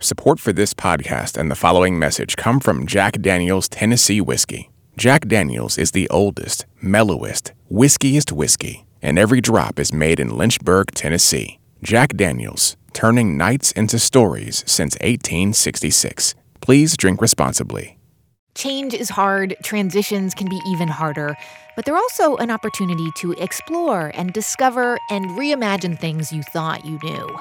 Support for this podcast and the following message come from Jack Daniels Tennessee Whiskey. Jack Daniels is the oldest, mellowest, whiskiest whiskey, and every drop is made in Lynchburg, Tennessee. Jack Daniels, turning nights into stories since 1866. Please drink responsibly. Change is hard, transitions can be even harder, but they're also an opportunity to explore and discover and reimagine things you thought you knew.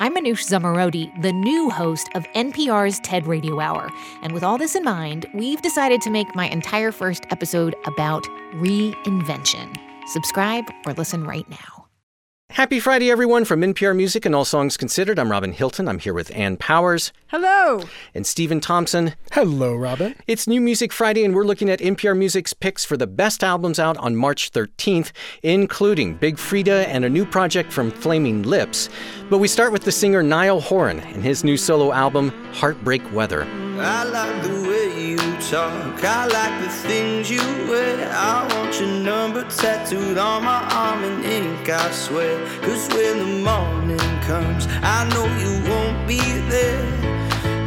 I'm Manoush Zomorodi, the new host of NPR's TED Radio Hour. And with all this in mind, we've decided to make my entire first episode about reinvention. Subscribe or listen right now. Happy Friday, everyone, from NPR Music and All Songs Considered. I'm Robin Hilton. I'm here with Ann Powers. Hello. And Stephen Thompson. Hello, Robin. It's New Music Friday, and we're looking at NPR Music's picks for the best albums out on March 13th, including Big Freedia and a new project from Flaming Lips. But we start with the singer Niall Horan and his new solo album, Heartbreak Weather. Talk. I like the things you wear. I want your number tattooed on my arm in ink, I swear. Cause when the morning comes, I know you won't be there.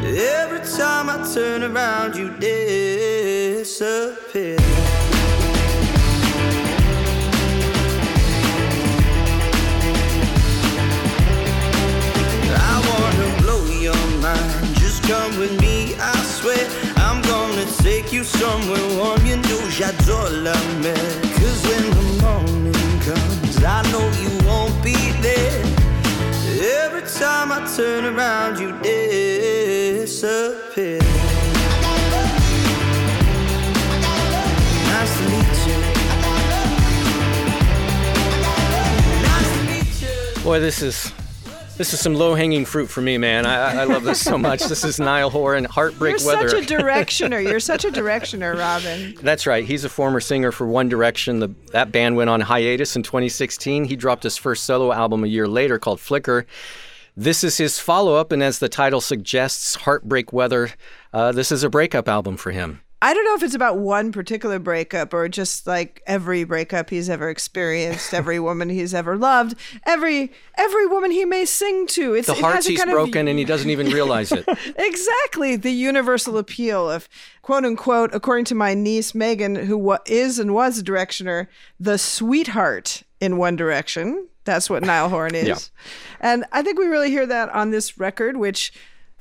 Every time I turn around, you disappear. I wanna blow your mind. Just come with me, take you somewhere warm. You know j'adore la mer. Cause when the morning comes, I know you won't be there. Every time I turn around, you disappear. Boy, this is. This is some low-hanging fruit for me, man. I, I love this so much. This is Niall Horan, Heartbreak Weather. You're such a directioner. You're such a directioner, Robin. That's right. He's a former singer for One Direction. The, that band went on hiatus in 2016. He dropped his first solo album a year later called Flicker. This is his follow up, and as the title suggests, Heartbreak Weather, uh, this is a breakup album for him. I don't know if it's about one particular breakup or just like every breakup he's ever experienced, every woman he's ever loved, every every woman he may sing to. It's The it hearts he's kind of- broken, and he doesn't even realize it. exactly the universal appeal of quote unquote according to my niece megan who wa- is and was a directioner the sweetheart in one direction that's what niall horan is Yeah. and i think we really hear that on this record which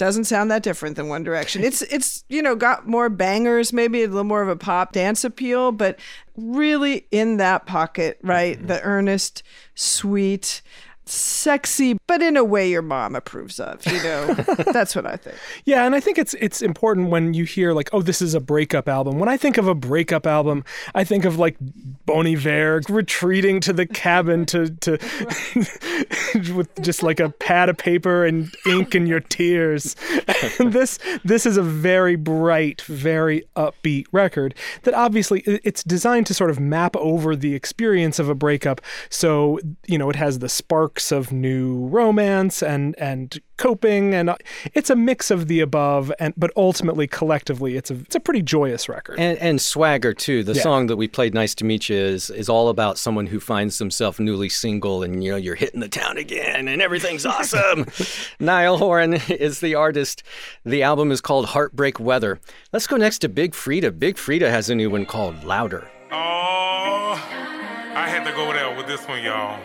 doesn't sound that different than one direction. It's it's you know got more bangers maybe a little more of a pop dance appeal but really in that pocket right? Mm-hmm. The earnest sweet sexy but in a way your mom approves of you know that's what i think Yeah, and I think it's it's important when you hear like, oh, this is a breakup album. When I think of a breakup album, I think of like Bon Iver retreating to the cabin to to with just like a pad of paper and ink and your tears. And this this is a very bright, very upbeat record that obviously it's designed to sort of map over the experience of a breakup. So you know, it has the sparks of new romance and and coping and uh, it's a mix of the above and but ultimately collectively it's a it's a pretty joyous record. And, and swagger too. The Yeah. song that we played, "Nice to Meet You," is is all about someone who finds themselves newly single, and you know you're hitting the town again, and everything's awesome. Niall Horan is the artist. The album is called "Heartbreak Weather." Let's go next to Big Freedia. Big Freedia has a new one called "Louder." Oh, I had to go there with this one, y'all.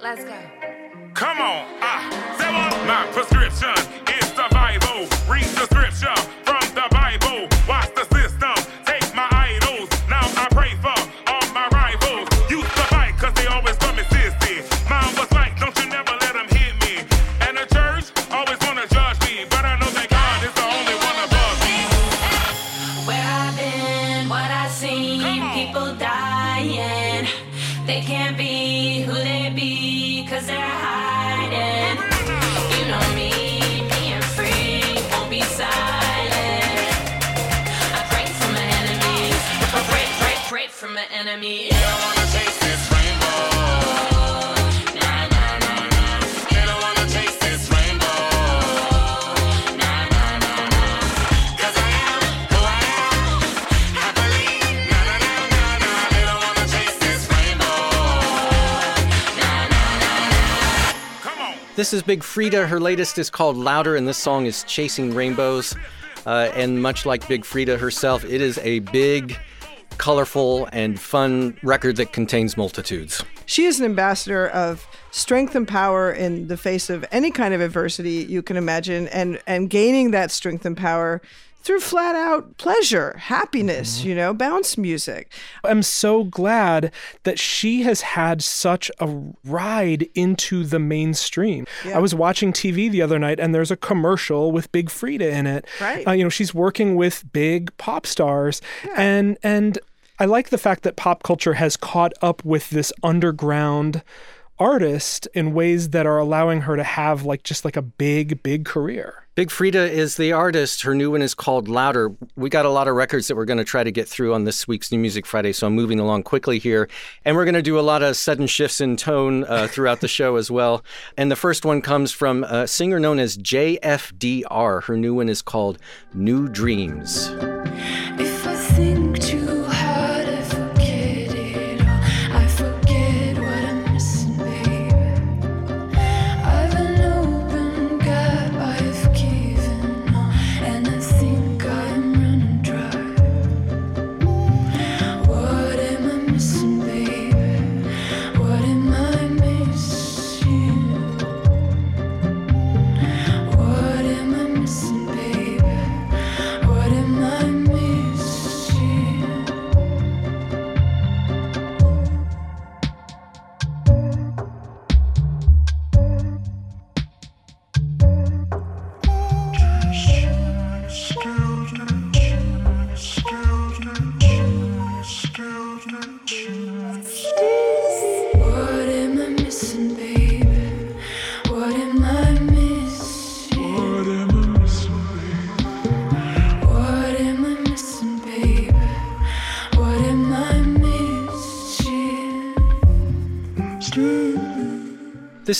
Let's go. Come on, ah, say what? My prescription is survival. Read the This is Big Freedia. Her latest is called Louder, and this song is Chasing Rainbows. Uh, and much like Big Freedia herself, it is a big, colorful, and fun record that contains multitudes. She is an ambassador of strength and power in the face of any kind of adversity you can imagine, and and gaining that strength and power through flat out pleasure, happiness, you know, bounce music. I'm so glad that she has had such a ride into the mainstream. Yeah. I was watching TV the other night and there's a commercial with Big Freedia in it. Right. Uh, you know, she's working with big pop stars and and I like the fact that pop culture has caught up with this underground artist in ways that are allowing her to have like just like a big big career. Big Freedia is the artist. Her new one is called Louder. We got a lot of records that we're going to try to get through on this week's New Music Friday, so I'm moving along quickly here. And we're going to do a lot of sudden shifts in tone uh, throughout the show as well. And the first one comes from a singer known as JFDR. Her new one is called New Dreams.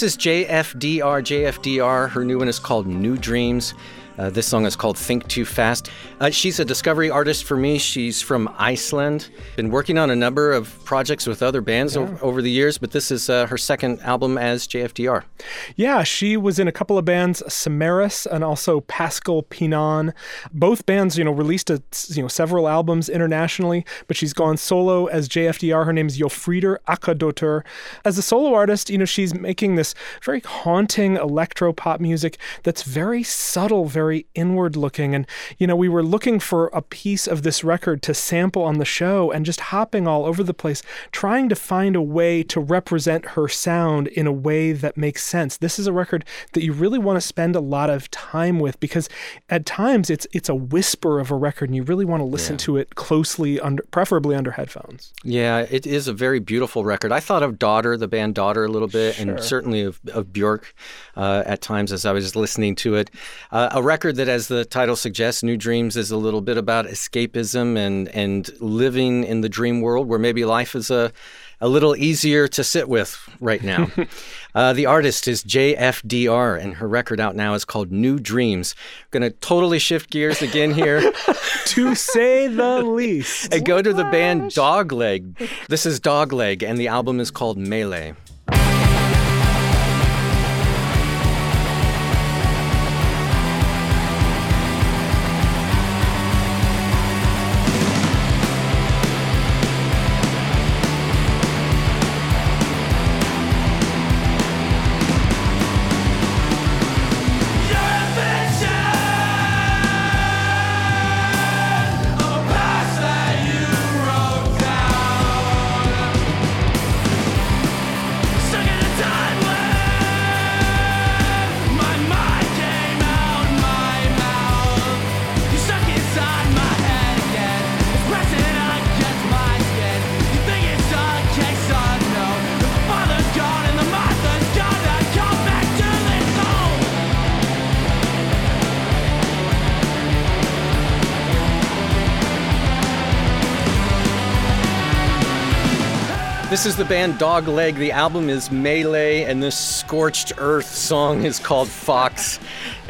This is JFDR. JFDR. Her new one is called New Dreams. Uh, this song is called Think Too Fast. Uh, she's a discovery artist for me. She's from Iceland. Been working on a number of projects with other bands o- over the years, but this is uh, her second album as JFDR. Yeah, she was in a couple of bands, Samaris and also Pascal Pinon. Both bands, you know, released a, you know several albums internationally, but she's gone solo as JFDR. Her name is Jófríður Ákadóttir. As a solo artist, you know, she's making this very haunting electro pop music that's very subtle, very inward looking. And you know, we were looking for a piece of this record to sample on the show and just hopping all over the place, trying to find a way to represent her sound in a way that makes sense. This is a record that you really want to spend a lot of time with because at times it's it's a whisper of a record and you really want to listen to it closely under preferably under headphones. Yeah, it is a very beautiful record. I thought of Daughter, the band Daughter, a little bit, and certainly of, of Bjork uh, at times as I was listening to it. Uh, a record that, as the title suggests, New Dreams is a little bit about escapism and, and living in the dream world where maybe life is a, a little easier to sit with right now. uh, the artist is JFDR, and her record out now is called New Dreams. Going to totally shift gears again here. to say the least. and go to the band Dogleg. This is Dogleg, and the album is called Melee. This is the band Dogleg. The album is Melee, and this Scorched Earth song is called Fox.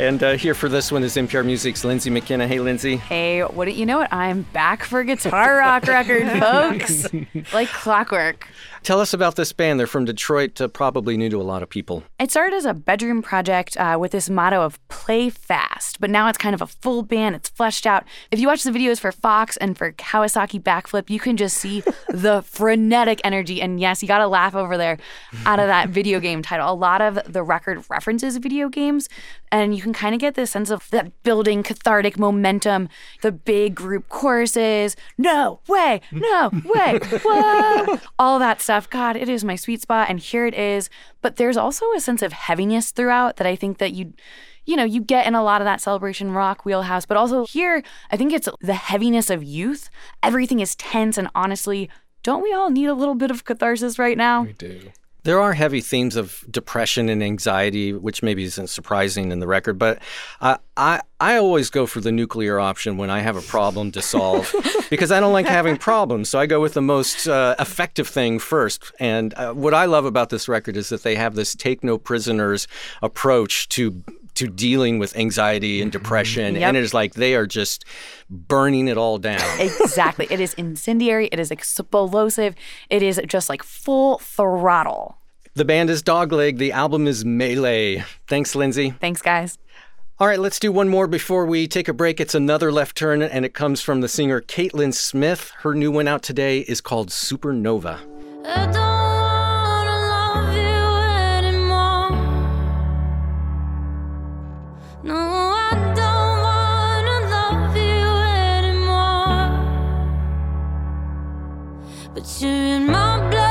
And uh, here for this one is NPR Music's Lyndsey McKenna. Hey, Lindsay. Hey, what do you know it? I'm back for Guitar Rock record, folks. like clockwork. Tell us about this band. They're from Detroit, uh, probably new to a lot of people. It started as a bedroom project uh, with this motto of play fast, but now it's kind of a full band. It's fleshed out. If you watch the videos for Fox and for Kawasaki Backflip, you can just see the frenetic energy. And yes, you got to laugh over there out of that video game title. A lot of the record references video games, and you can kind of get this sense of that building cathartic momentum, the big group choruses, no way, no way, whoa, all that stuff. God, it is my sweet spot, and here it is. But there's also a sense of heaviness throughout that I think that you you know, you get in a lot of that celebration rock wheelhouse, but also here, I think it's the heaviness of youth. Everything is tense, and honestly, don't we all need a little bit of catharsis right now? We do. There are heavy themes of depression and anxiety, which maybe isn't surprising in the record, but I, I, I always go for the nuclear option when I have a problem to solve because I don't like having problems. So I go with the most uh, effective thing first. And uh, what I love about this record is that they have this take no prisoners approach to to dealing with anxiety and mm-hmm. depression Yep. and it is like they are just burning it all down exactly. It is incendiary, it is explosive, it is just like full throttle. the band is dogleg the album is melee thanks lyndsey Thanks, guys. All right, let's do one more before we take a break. It's another left turn, and it comes from the singer Caitlyn Smith. Her new one out today is called Supernova. But you're in my blood,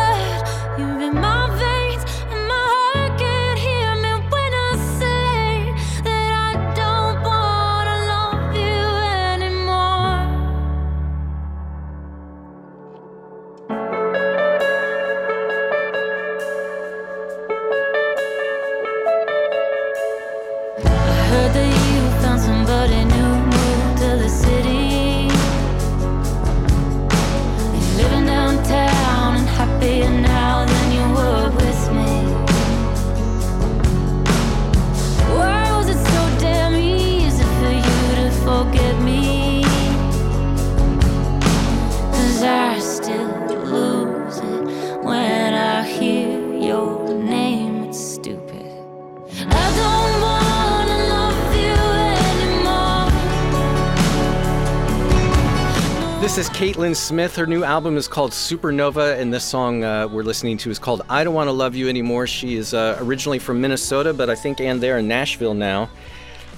This is Caitlyn Smith. Her new album is called Supernova, and this song uh, we're listening to is called I Don't Want to Love You Anymore. She is uh, originally from Minnesota, but I think and they're in Nashville now.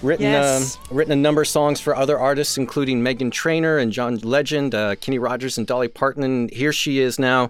Written, Yes. um, written a number of songs for other artists, including Meghan Trainor and John Legend, uh, Kenny Rogers, and Dolly Parton. And here she is now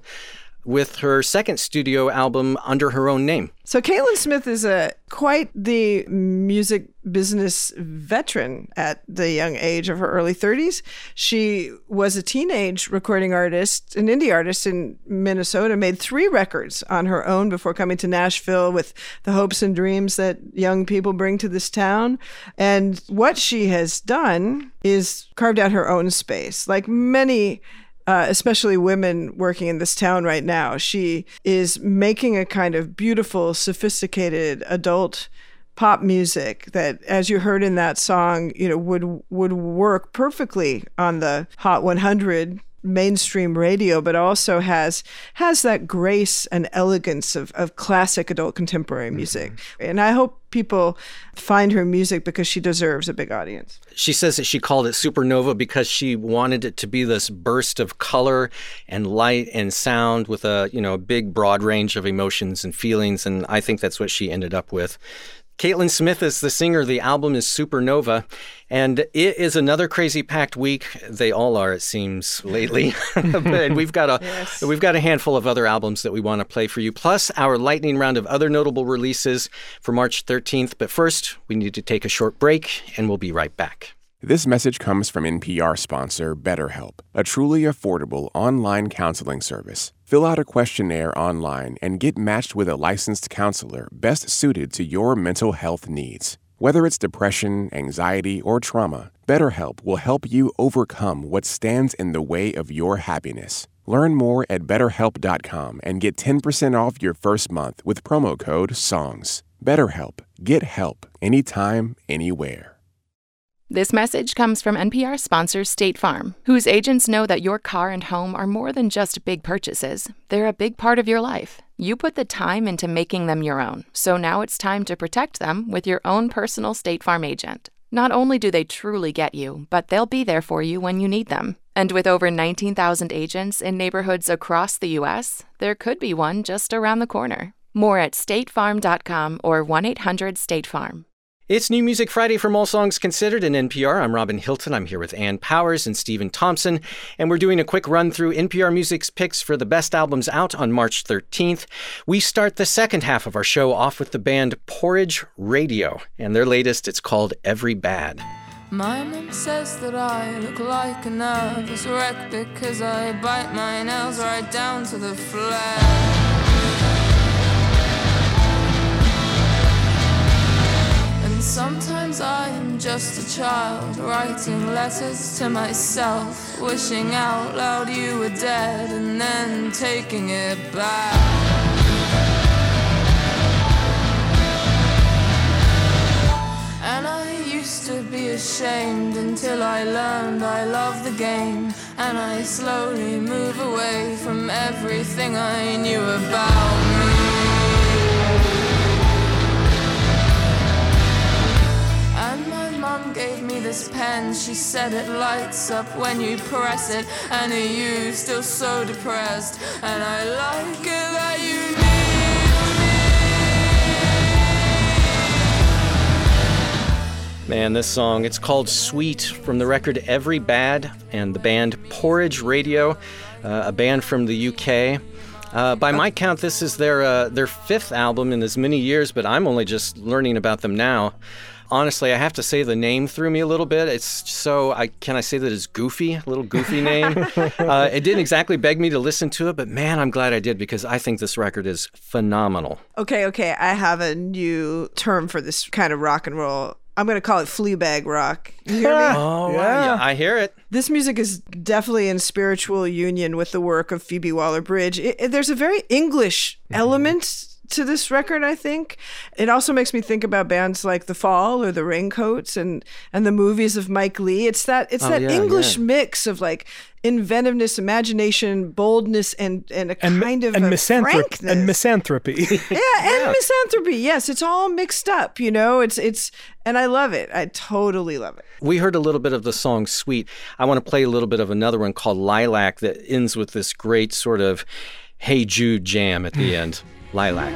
with her second studio album under her own name. So Caitlyn Smith is a quite the music business veteran at the young age of her early 30s. She was a teenage recording artist, an indie artist in Minnesota, made three records on her own before coming to Nashville with the hopes and dreams that young people bring to this town. And what she has done is carved out her own space. Like many uh, especially women working in this town right now. She is making a kind of beautiful, sophisticated adult pop music that, as you heard in that song, you know would would work perfectly on the Hot 100 mainstream radio, but also has has that grace and elegance of, of classic adult contemporary mm-hmm. music. And I hope people find her music because she deserves a big audience. She says that she called it supernova because she wanted it to be this burst of color and light and sound with a, you know, a big broad range of emotions and feelings and I think that's what she ended up with. Caitlyn Smith is the singer. The album is Supernova, and it is another crazy packed week. They all are, it seems, lately. and we've got a we've got a handful of other albums that we want to play for you, plus our lightning round of other notable releases for March 13th. But first, we need to take a short break, and we'll be right back. This message comes from NPR sponsor BetterHelp, a truly affordable online counseling service. Fill out a questionnaire online and get matched with a licensed counselor best suited to your mental health needs. Whether it's depression, anxiety, or trauma, BetterHelp will help you overcome what stands in the way of your happiness. Learn more at betterhelp.com and get 10% off your first month with promo code SONGS. BetterHelp. Get help anytime, anywhere. This message comes from NPR sponsor State Farm, whose agents know that your car and home are more than just big purchases. They're a big part of your life. You put the time into making them your own, so now it's time to protect them with your own personal State Farm agent. Not only do they truly get you, but they'll be there for you when you need them. And with over 19,000 agents in neighborhoods across the U.S., there could be one just around the corner. More at statefarm.com or 1 800 State Farm. It's New Music Friday from All Songs Considered in NPR. I'm Robin Hilton. I'm here with Ann Powers and Stephen Thompson, and we're doing a quick run through NPR Music's picks for the best albums out on March 13th. We start the second half of our show off with the band Porridge Radio, and their latest, it's called Every Bad. My mom says that I look like a nervous wreck because I bite my nails right down to the flesh. Sometimes I am just a child writing letters to myself, wishing out loud you were dead and then taking it back. And I used to be ashamed until I learned I love the game. And I slowly move away from everything I knew about me. Gave me this pen. She said it lights up when you press it. And are you still so depressed? And I like it that you. Man, this song, it's called Sweet from the record Every Bad and the band Porridge Radio, uh, a band from the UK. Uh, by my count, this is their uh, their fifth album in as many years, but I'm only just learning about them now. Honestly, I have to say the name threw me a little bit. It's so I can I say that it's goofy, a little goofy name. uh, it didn't exactly beg me to listen to it, but man, I'm glad I did because I think this record is phenomenal. Okay, okay. I have a new term for this kind of rock and roll. I'm going to call it Fleabag rock. You hear me? Oh, yeah. I hear it. This music is definitely in spiritual union with the work of Phoebe Waller Bridge. It, it- there's a very English element to this record, I think. It also makes me think about bands like The Fall or The Raincoats and and the movies of Mike Leigh. It's that it's Oh, that yeah, English yeah. mix of like inventiveness, imagination, boldness, and and a And, kind of and, a misanthrop- frankness. and misanthropy. yeah, and misanthropy. Yes, it's all mixed up. You know, it's it's, and I love it. I totally love it. We heard a little bit of the song Sweet. I want to play a little bit of another one called Lilac that ends with this great sort of Hey Jude jam at the end. Lilac.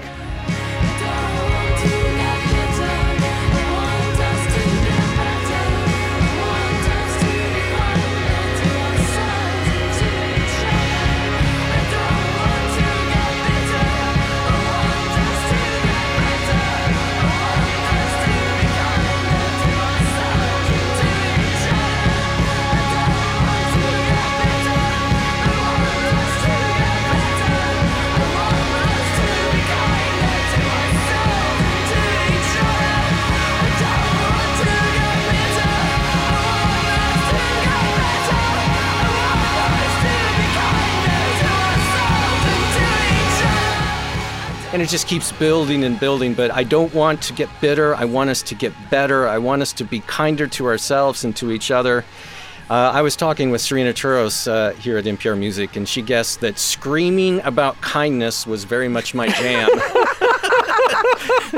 And it just keeps building and building. But I don't want to get bitter. I want us to get better. I want us to be kinder to ourselves and to each other. Uh, I was talking with Serena Turos uh, here at NPR Music, and she guessed that screaming about kindness was very much my jam.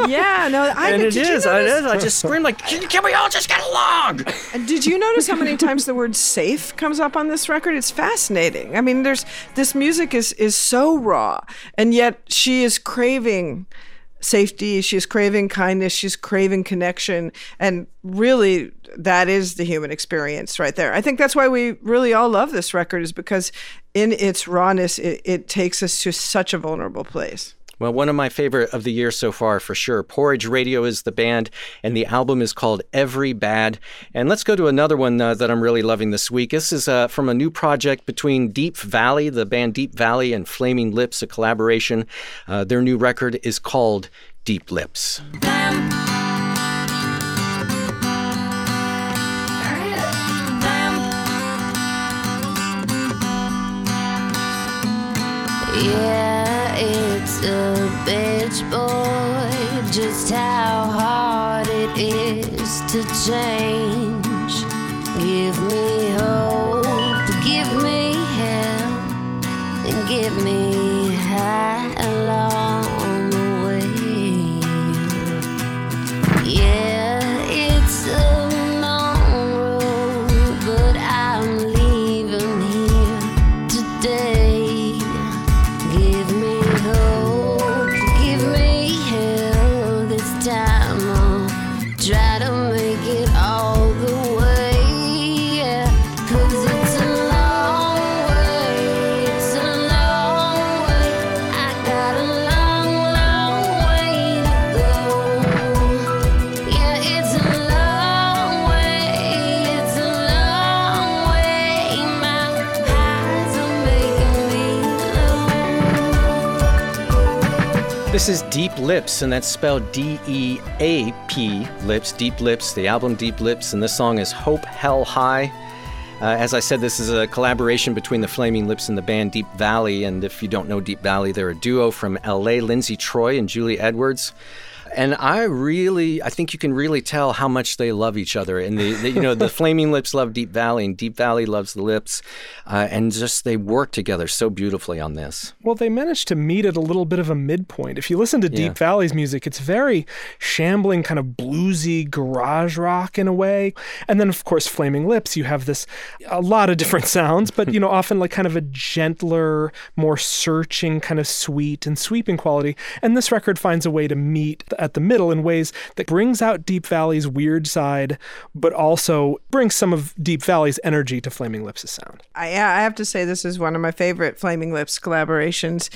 Yeah, no, I and it is. It notice- I just scream like, can, can we all just get along? And Did you notice how many times the word safe comes up on this record? It's fascinating. I mean, there's this music is is so raw, and yet she is craving safety, she's craving kindness, she's craving connection, and really that is the human experience right there. I think that's why we really all love this record is because in its rawness it, it takes us to such a vulnerable place. Well, one of my favorite of the year so far, for sure. Porridge Radio is the band, and the album is called Every Bad. And let's go to another one uh, that I'm really loving this week. This is uh, from a new project between Deap Vally, the band Deap Vally, and Flaming Lips, a collaboration. Uh, their new record is called Deap Lips. Yeah, just how hard it is to change. This is Deap Lips, and that's spelled D E A P Lips, Deap Lips, the album Deap Lips, and this song is Hope Hell High. Uh, as I said, this is a collaboration between the Flaming Lips and the band Deap Vally. And if you don't know Deap Vally, they're a duo from LA, Lindsey Troy and Julie Edwards. And I really, I think you can really tell how much they love each other. And the, the you know, the Flaming Lips love Deap Vally, and Deap Vally loves the Lips, uh, and just they work together so beautifully on this. Well, they managed to meet at a little bit of a midpoint. If you listen to Yeah. Deap Vally's music, it's very shambling, kind of bluesy garage rock in a way. And then, of course, Flaming Lips, you have this a lot of different sounds, but you know, often like kind of a gentler, more searching, kind of sweet and sweeping quality. And this record finds a way to meet at the middle in ways that brings out Deap Vally's weird side, but also brings some of Deap Vally's energy to Flaming Lips' sound. I, I have to say this is one of my favorite Flaming Lips collaborations.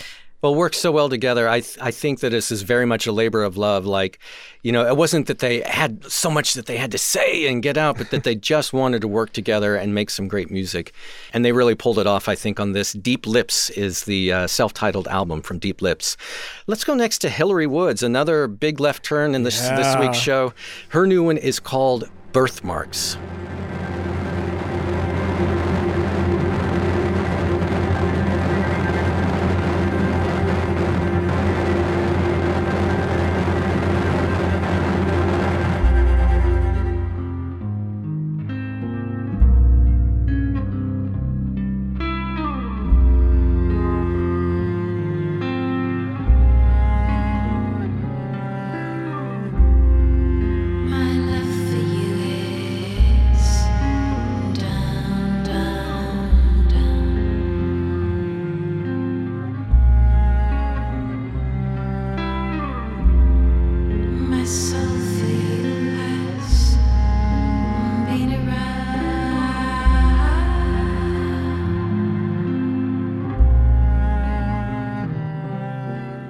Well, work so well together. I th- I think that this is very much a labor of love. Like, you know, it wasn't that they had so much that they had to say and get out, but that they just wanted to work together and make some great music, and they really pulled it off. I think on this. Deap Lips is the uh, self-titled album from Deap Lips. Let's go next to Hilary Woods, another big left turn in this this week's show. Her new one is called Birthmarks.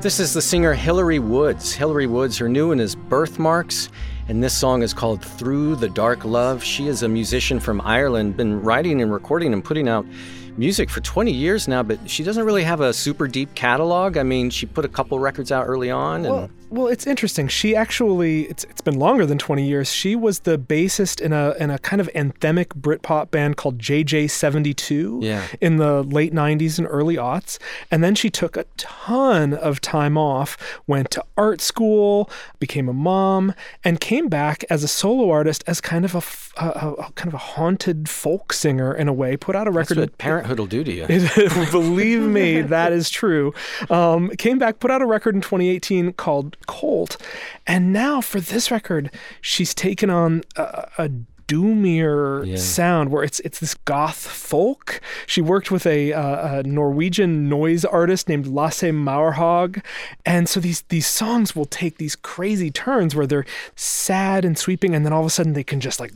This is the singer Hilary Woods. Hilary Woods, her new one is Birthmarks, and this song is called Through the Dark Love. She is a musician from Ireland, been writing and recording and putting out music for 20 years now, but she doesn't really have a super deep catalog. I mean, she put a couple records out early on, and Well, well, it's interesting. She actually it's it's been longer than 20 years. She was the bassist in a in a kind of anthemic Britpop band called JJ72 Yeah. in the late 90s and early aughts. And then she took a ton of time off, went to art school, became a mom, and came back as a solo artist as kind of a, a- a- kind of a haunted folk singer in a way. Put out a that's record what parenthood will do to you. Believe me, that is true. Um, came back, put out a record in 2018 called Colt, and now for this record, she's taken on a, a doomier Yeah. sound where it's it's this goth folk. She worked with a, uh, a Norwegian noise artist named Lasse Marhaug, and so these these songs will take these crazy turns where they're sad and sweeping, and then all of a sudden they can just like.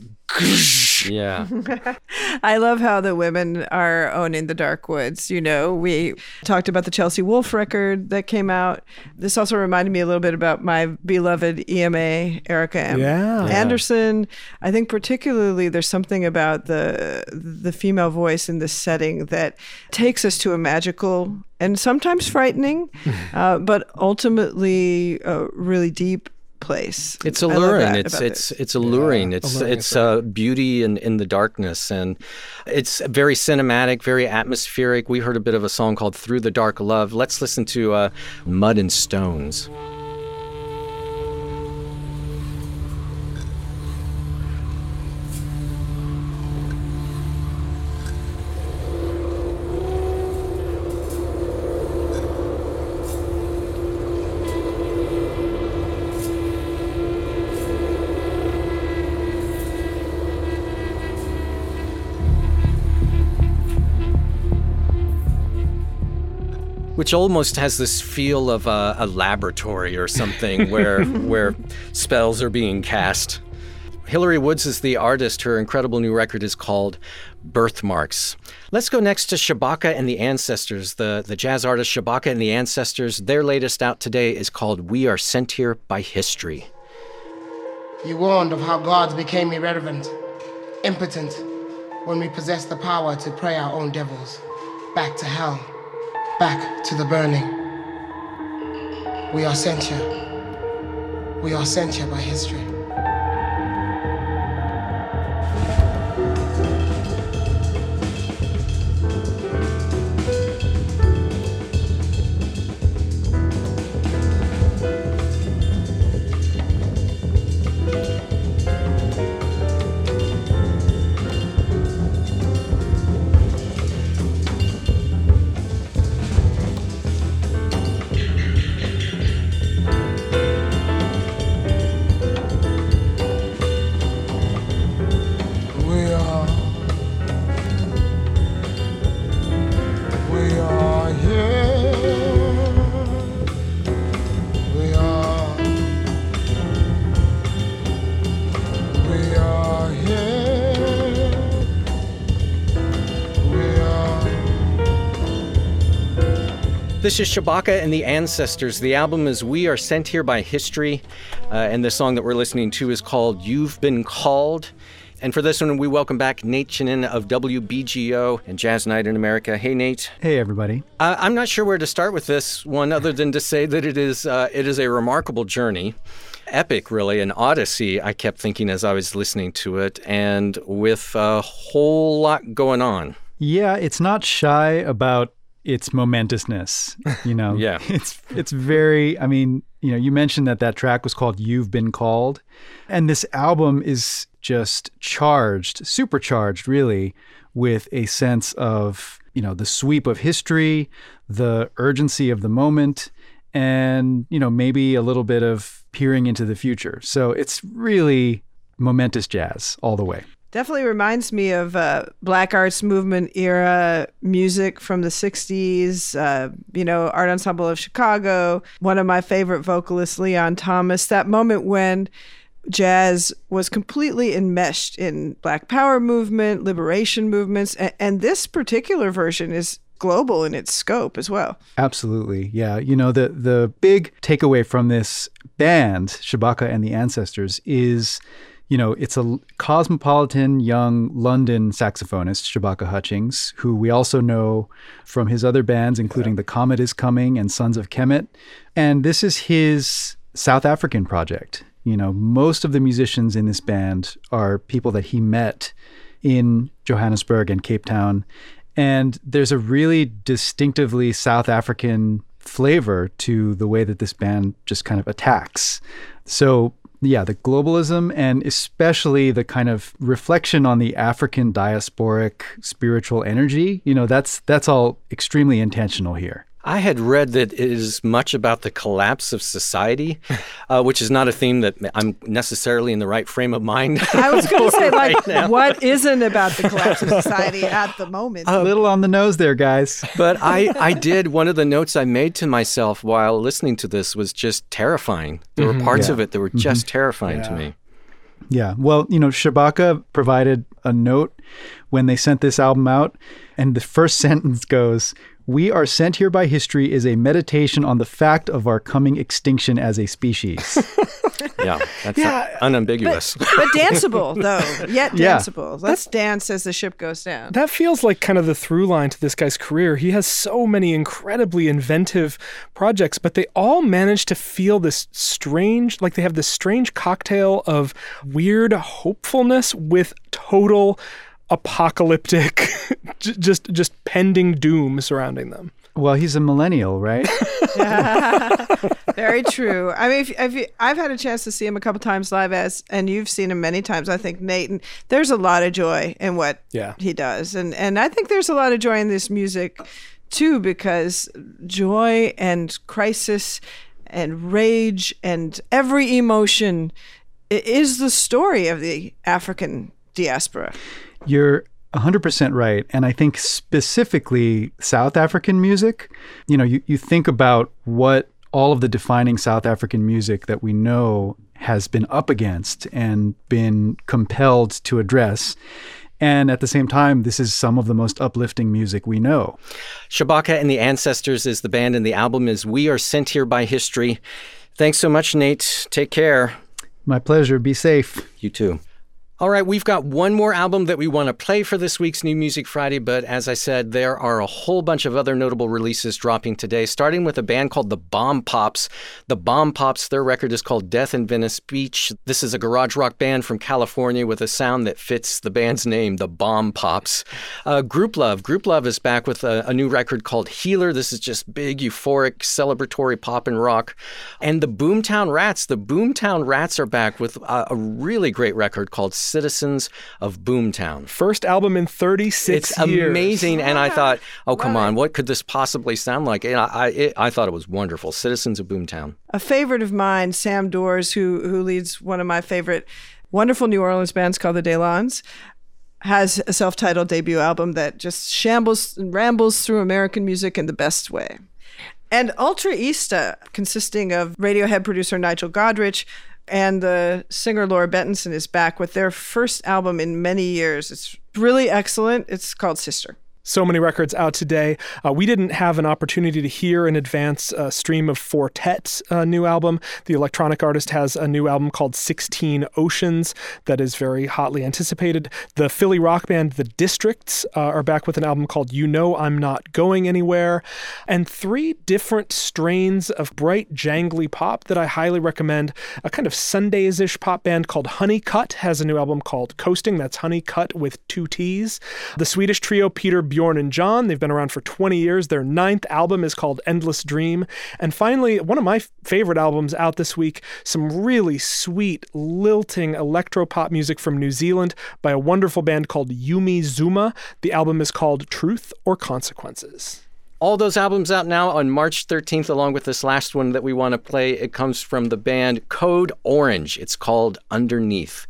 Yeah. I love how the women are owning the dark woods. You know, we talked about the Chelsea Wolfe record that came out. This also reminded me a little bit about my beloved EMA, Erica M. Yeah. Yeah. Anderson. I think particularly there's something about the the female voice in this setting that takes us to a magical and sometimes frightening, uh, but ultimately a really deep place. It's alluring. that It's about it's this. it's alluring. it's alluring it's uh, beauty in, in the darkness, and it's very cinematic, very atmospheric. We heard a bit of a song called "Through the Dark Love." Let's listen to uh, "Mud and Stones." Which almost has this feel of a, a laboratory or something where where spells are being cast. Hilary Woods is the artist. Her incredible new record is called Birthmarks. Let's go next to Shabaka and the Ancestors, the, the jazz artist Shabaka and the Ancestors. Their latest out today is called We Are Sent Here by History. You warned of how gods became irrelevant, impotent, when we possessed the power to pray our own devils back to hell, back to the burning. We are sent here. We are sent here by history. This is Shabaka and the Ancestors. The album is We Are Sent Here by History, uh, and the song that we're listening to is called You've Been Called. And for this one, we welcome back Nate Chinen of WBGO and Jazz Night in America. Hey, Nate. Hey, everybody. Uh, I'm not sure where to start with this one, other than to say that it is uh, it is a remarkable journey, epic, really, an odyssey. I kept thinking as I was listening to it, and with a whole lot going on. Yeah, it's not shy about its momentousness. You know, Yeah. it's it's very. I mean, you know, you mentioned that that track was called "You've Been Called," and this album is just charged, supercharged, really, with a sense of you know the sweep of history, the urgency of the moment, and you know maybe a little bit of peering into the future. So it's really momentous jazz all the way. Definitely reminds me of uh, Black Arts Movement era music from the 60s, uh, you know, Art Ensemble of Chicago. One of my favorite vocalists, Leon Thomas, that moment when jazz was completely enmeshed in Black Power movement, liberation movements. And, and this particular version is global in its scope as well. Absolutely. Yeah. You know, the the big takeaway from this band, Shabaka and the Ancestors, is, you know, it's a cosmopolitan young London saxophonist, Shabaka Hutchings, who we also know from his other bands, including The Comet is Coming and Sons of Kemet. And this is his South African project. You know, most of the musicians in this band are people that he met in Johannesburg and Cape Town. And there's a really distinctively South African flavor to the way that this band just kind of attacks. So, yeah, the globalism and especially the kind of reflection on the African diasporic spiritual energy, you know, that's that's all extremely intentional here. I had read that it is much about the collapse of society, uh, which is not a theme that I'm necessarily in the right frame of mind. I was going to say, like, right now. what isn't about the collapse of society at the moment? a little on the nose there, guys. But I, I did one of the notes I made to myself while listening to this was just terrifying. There were parts Yeah. of it that were just terrifying to me. Yeah. Well, you know, Shabaka provided a note when they sent this album out, and the first sentence goes, We are sent here by history is a meditation on the fact of our coming extinction as a species. Yeah, that's unambiguous. But danceable, though, yet Yeah. danceable. Let's dance as the ship goes down. That feels like kind of the through line to this guy's career. He has so many incredibly inventive projects, but they all manage to feel this strange, like they have this strange cocktail of weird hopefulness with total apocalyptic, just just pending doom surrounding them. well, he's a millennial, right? Very true. I mean, if, if you, I've had a chance to see him a couple times live, as and you've seen him many times. I think Nate, and there's a lot of joy in what Yeah. he does, and and I think there's a lot of joy in this music too, because joy and crisis and rage and every emotion is the story of the African diaspora. You're 100% right. And I think specifically South African music, you know, you, you think about what all of the defining South African music that we know has been up against and been compelled to address. And at the same time, this is some of the most uplifting music we know. Shabaka and the Ancestors is the band, and the album is We Are Sent Here by History. Thanks so much, Nate. Take care. My pleasure. Be safe. You too. All right, we've got one more album that we want to play for this week's New Music Friday, but as I said, there are a whole bunch of other notable releases dropping today, starting with a band called the Bombpops. The Bombpops, their record is called Death in Venice Beach. This is a garage rock band from California with a sound that fits the band's name, the Bombpops. Uh, Grouplove. Group Love is back with a, a new record called Healer. This is just big, euphoric, celebratory pop and rock. And the Boomtown Rats. The Boomtown Rats are back with a, a really great record called Citizens of Boomtown. First album in 36 It's years. amazing, and I thought, oh come on, what could this possibly sound like? And I, I, it, I thought it was wonderful. Citizens of Boomtown. A favorite of mine, Sam Doores, who who leads one of my favorite wonderful New Orleans bands called the Deslondes, has a self-titled debut album that just shambles and rambles through American music in the best way. And Ultraista, uh, consisting of Radiohead producer Nigel Godrich and the singer Laura Bettinson, is back with their first album in many years. It's really excellent. It's called Sister. So many records out today. Uh, we didn't have an opportunity to hear in advance stream of Four Tet's uh, new album. The electronic artist has a new album called 16 Oceans that is very hotly anticipated. The Philly rock band The Districts uh, are back with an album called You Know I'm Not Going Anywhere. And three different strains of bright, jangly pop that I highly recommend. A kind of Sundays ish pop band called Honeycutt has a new album called Coasting. That's Honeycutt with two T's. The Swedish trio Peter and John. They've been around for 20 years. Their ninth album is called Endless Dream. And finally, one of my favorite albums out this week, some really sweet, lilting electropop music from New Zealand by a wonderful band called Yumi Zouma. The album is called Truth or Consequences. All those albums out now on March 13th, along with this last one that we want to play. It comes from the band Code Orange. It's called Underneath.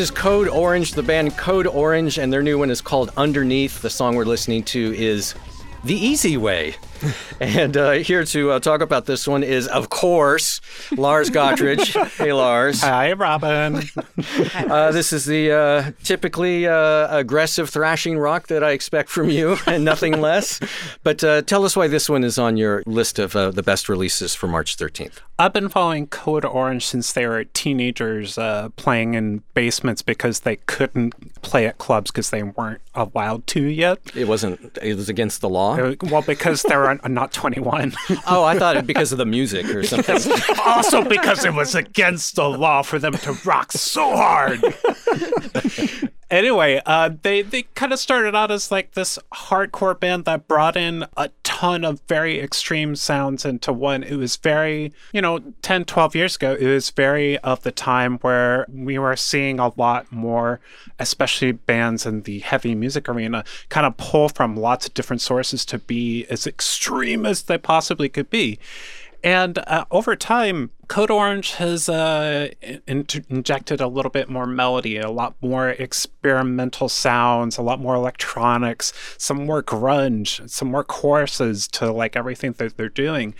Is Code Orange, the band Code Orange, and their new one is called Underneath. The song we're listening to is The Easy Way. and uh, here to uh, talk about this one is, of course, Lars Gotrich. hey, Lars. Hi, Robin. Uh, this is the uh, typically uh, aggressive thrashing rock that I expect from you, and nothing less. But uh, tell us why this one is on your list of uh, the best releases for March 13th. I've been following Code Orange since they were teenagers uh, playing in basements because they couldn't play at clubs because they weren't allowed to yet. It wasn't. It was against the law. Well, because they were not 21. oh, I thought it because of the music or something. also because it was against the law for them to rock so hard. anyway, uh, they they kind of started out as like this hardcore band that brought in a ton of very extreme sounds into one. It was very, you know, 10, 12 years ago, it was very of the time where we were seeing a lot more, especially bands in the heavy music arena, kind of pull from lots of different sources to be as extreme as they possibly could be. And uh, over time, Code Orange has uh, in- injected a little bit more melody, a lot more experimental sounds, a lot more electronics, some more grunge, some more choruses to like everything that they're doing.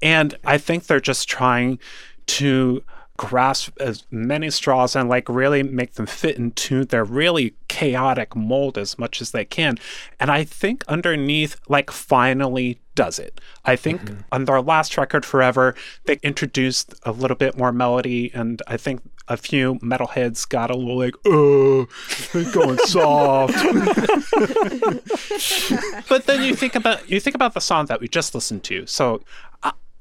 And I think they're just trying to grasp as many straws and like really make them fit into their really chaotic mold as much as they can. And I think underneath, like, finally does it. I think mm-hmm. on their last record, Forever, they introduced a little bit more melody, and I think a few metalheads got a little like, oh, going soft. but then you think about you think about the song that we just listened to. So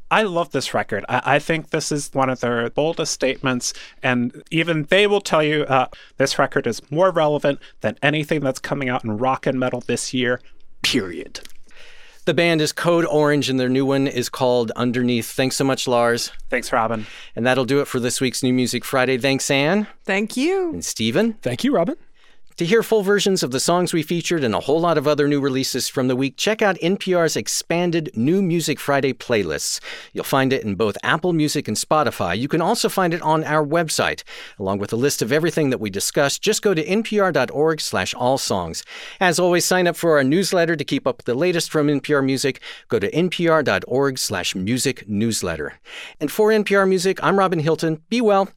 I love this record. I, I think this is one of their boldest statements, and even they will tell you uh, this record is more relevant than anything that's coming out in rock and metal this year. Period. The band is Code Orange, and their new one is called Underneath. Thanks so much, Lars. Thanks, Robin. And that'll do it for this week's New Music Friday. Thanks, Anne. Thank you. And Stephen. Thank you, Robin. To hear full versions of the songs we featured and a whole lot of other new releases from the week, check out NPR's expanded New Music Friday playlists. You'll find it in both Apple Music and Spotify. You can also find it on our website. Along with a list of everything that we discussed, just go to npr.org slash all songs. As always, sign up for our newsletter to keep up with the latest from NPR Music. Go to npr.org slash music newsletter. And for NPR Music, I'm Robin Hilton. Be well,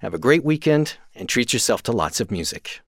have a great weekend, and treat yourself to lots of music.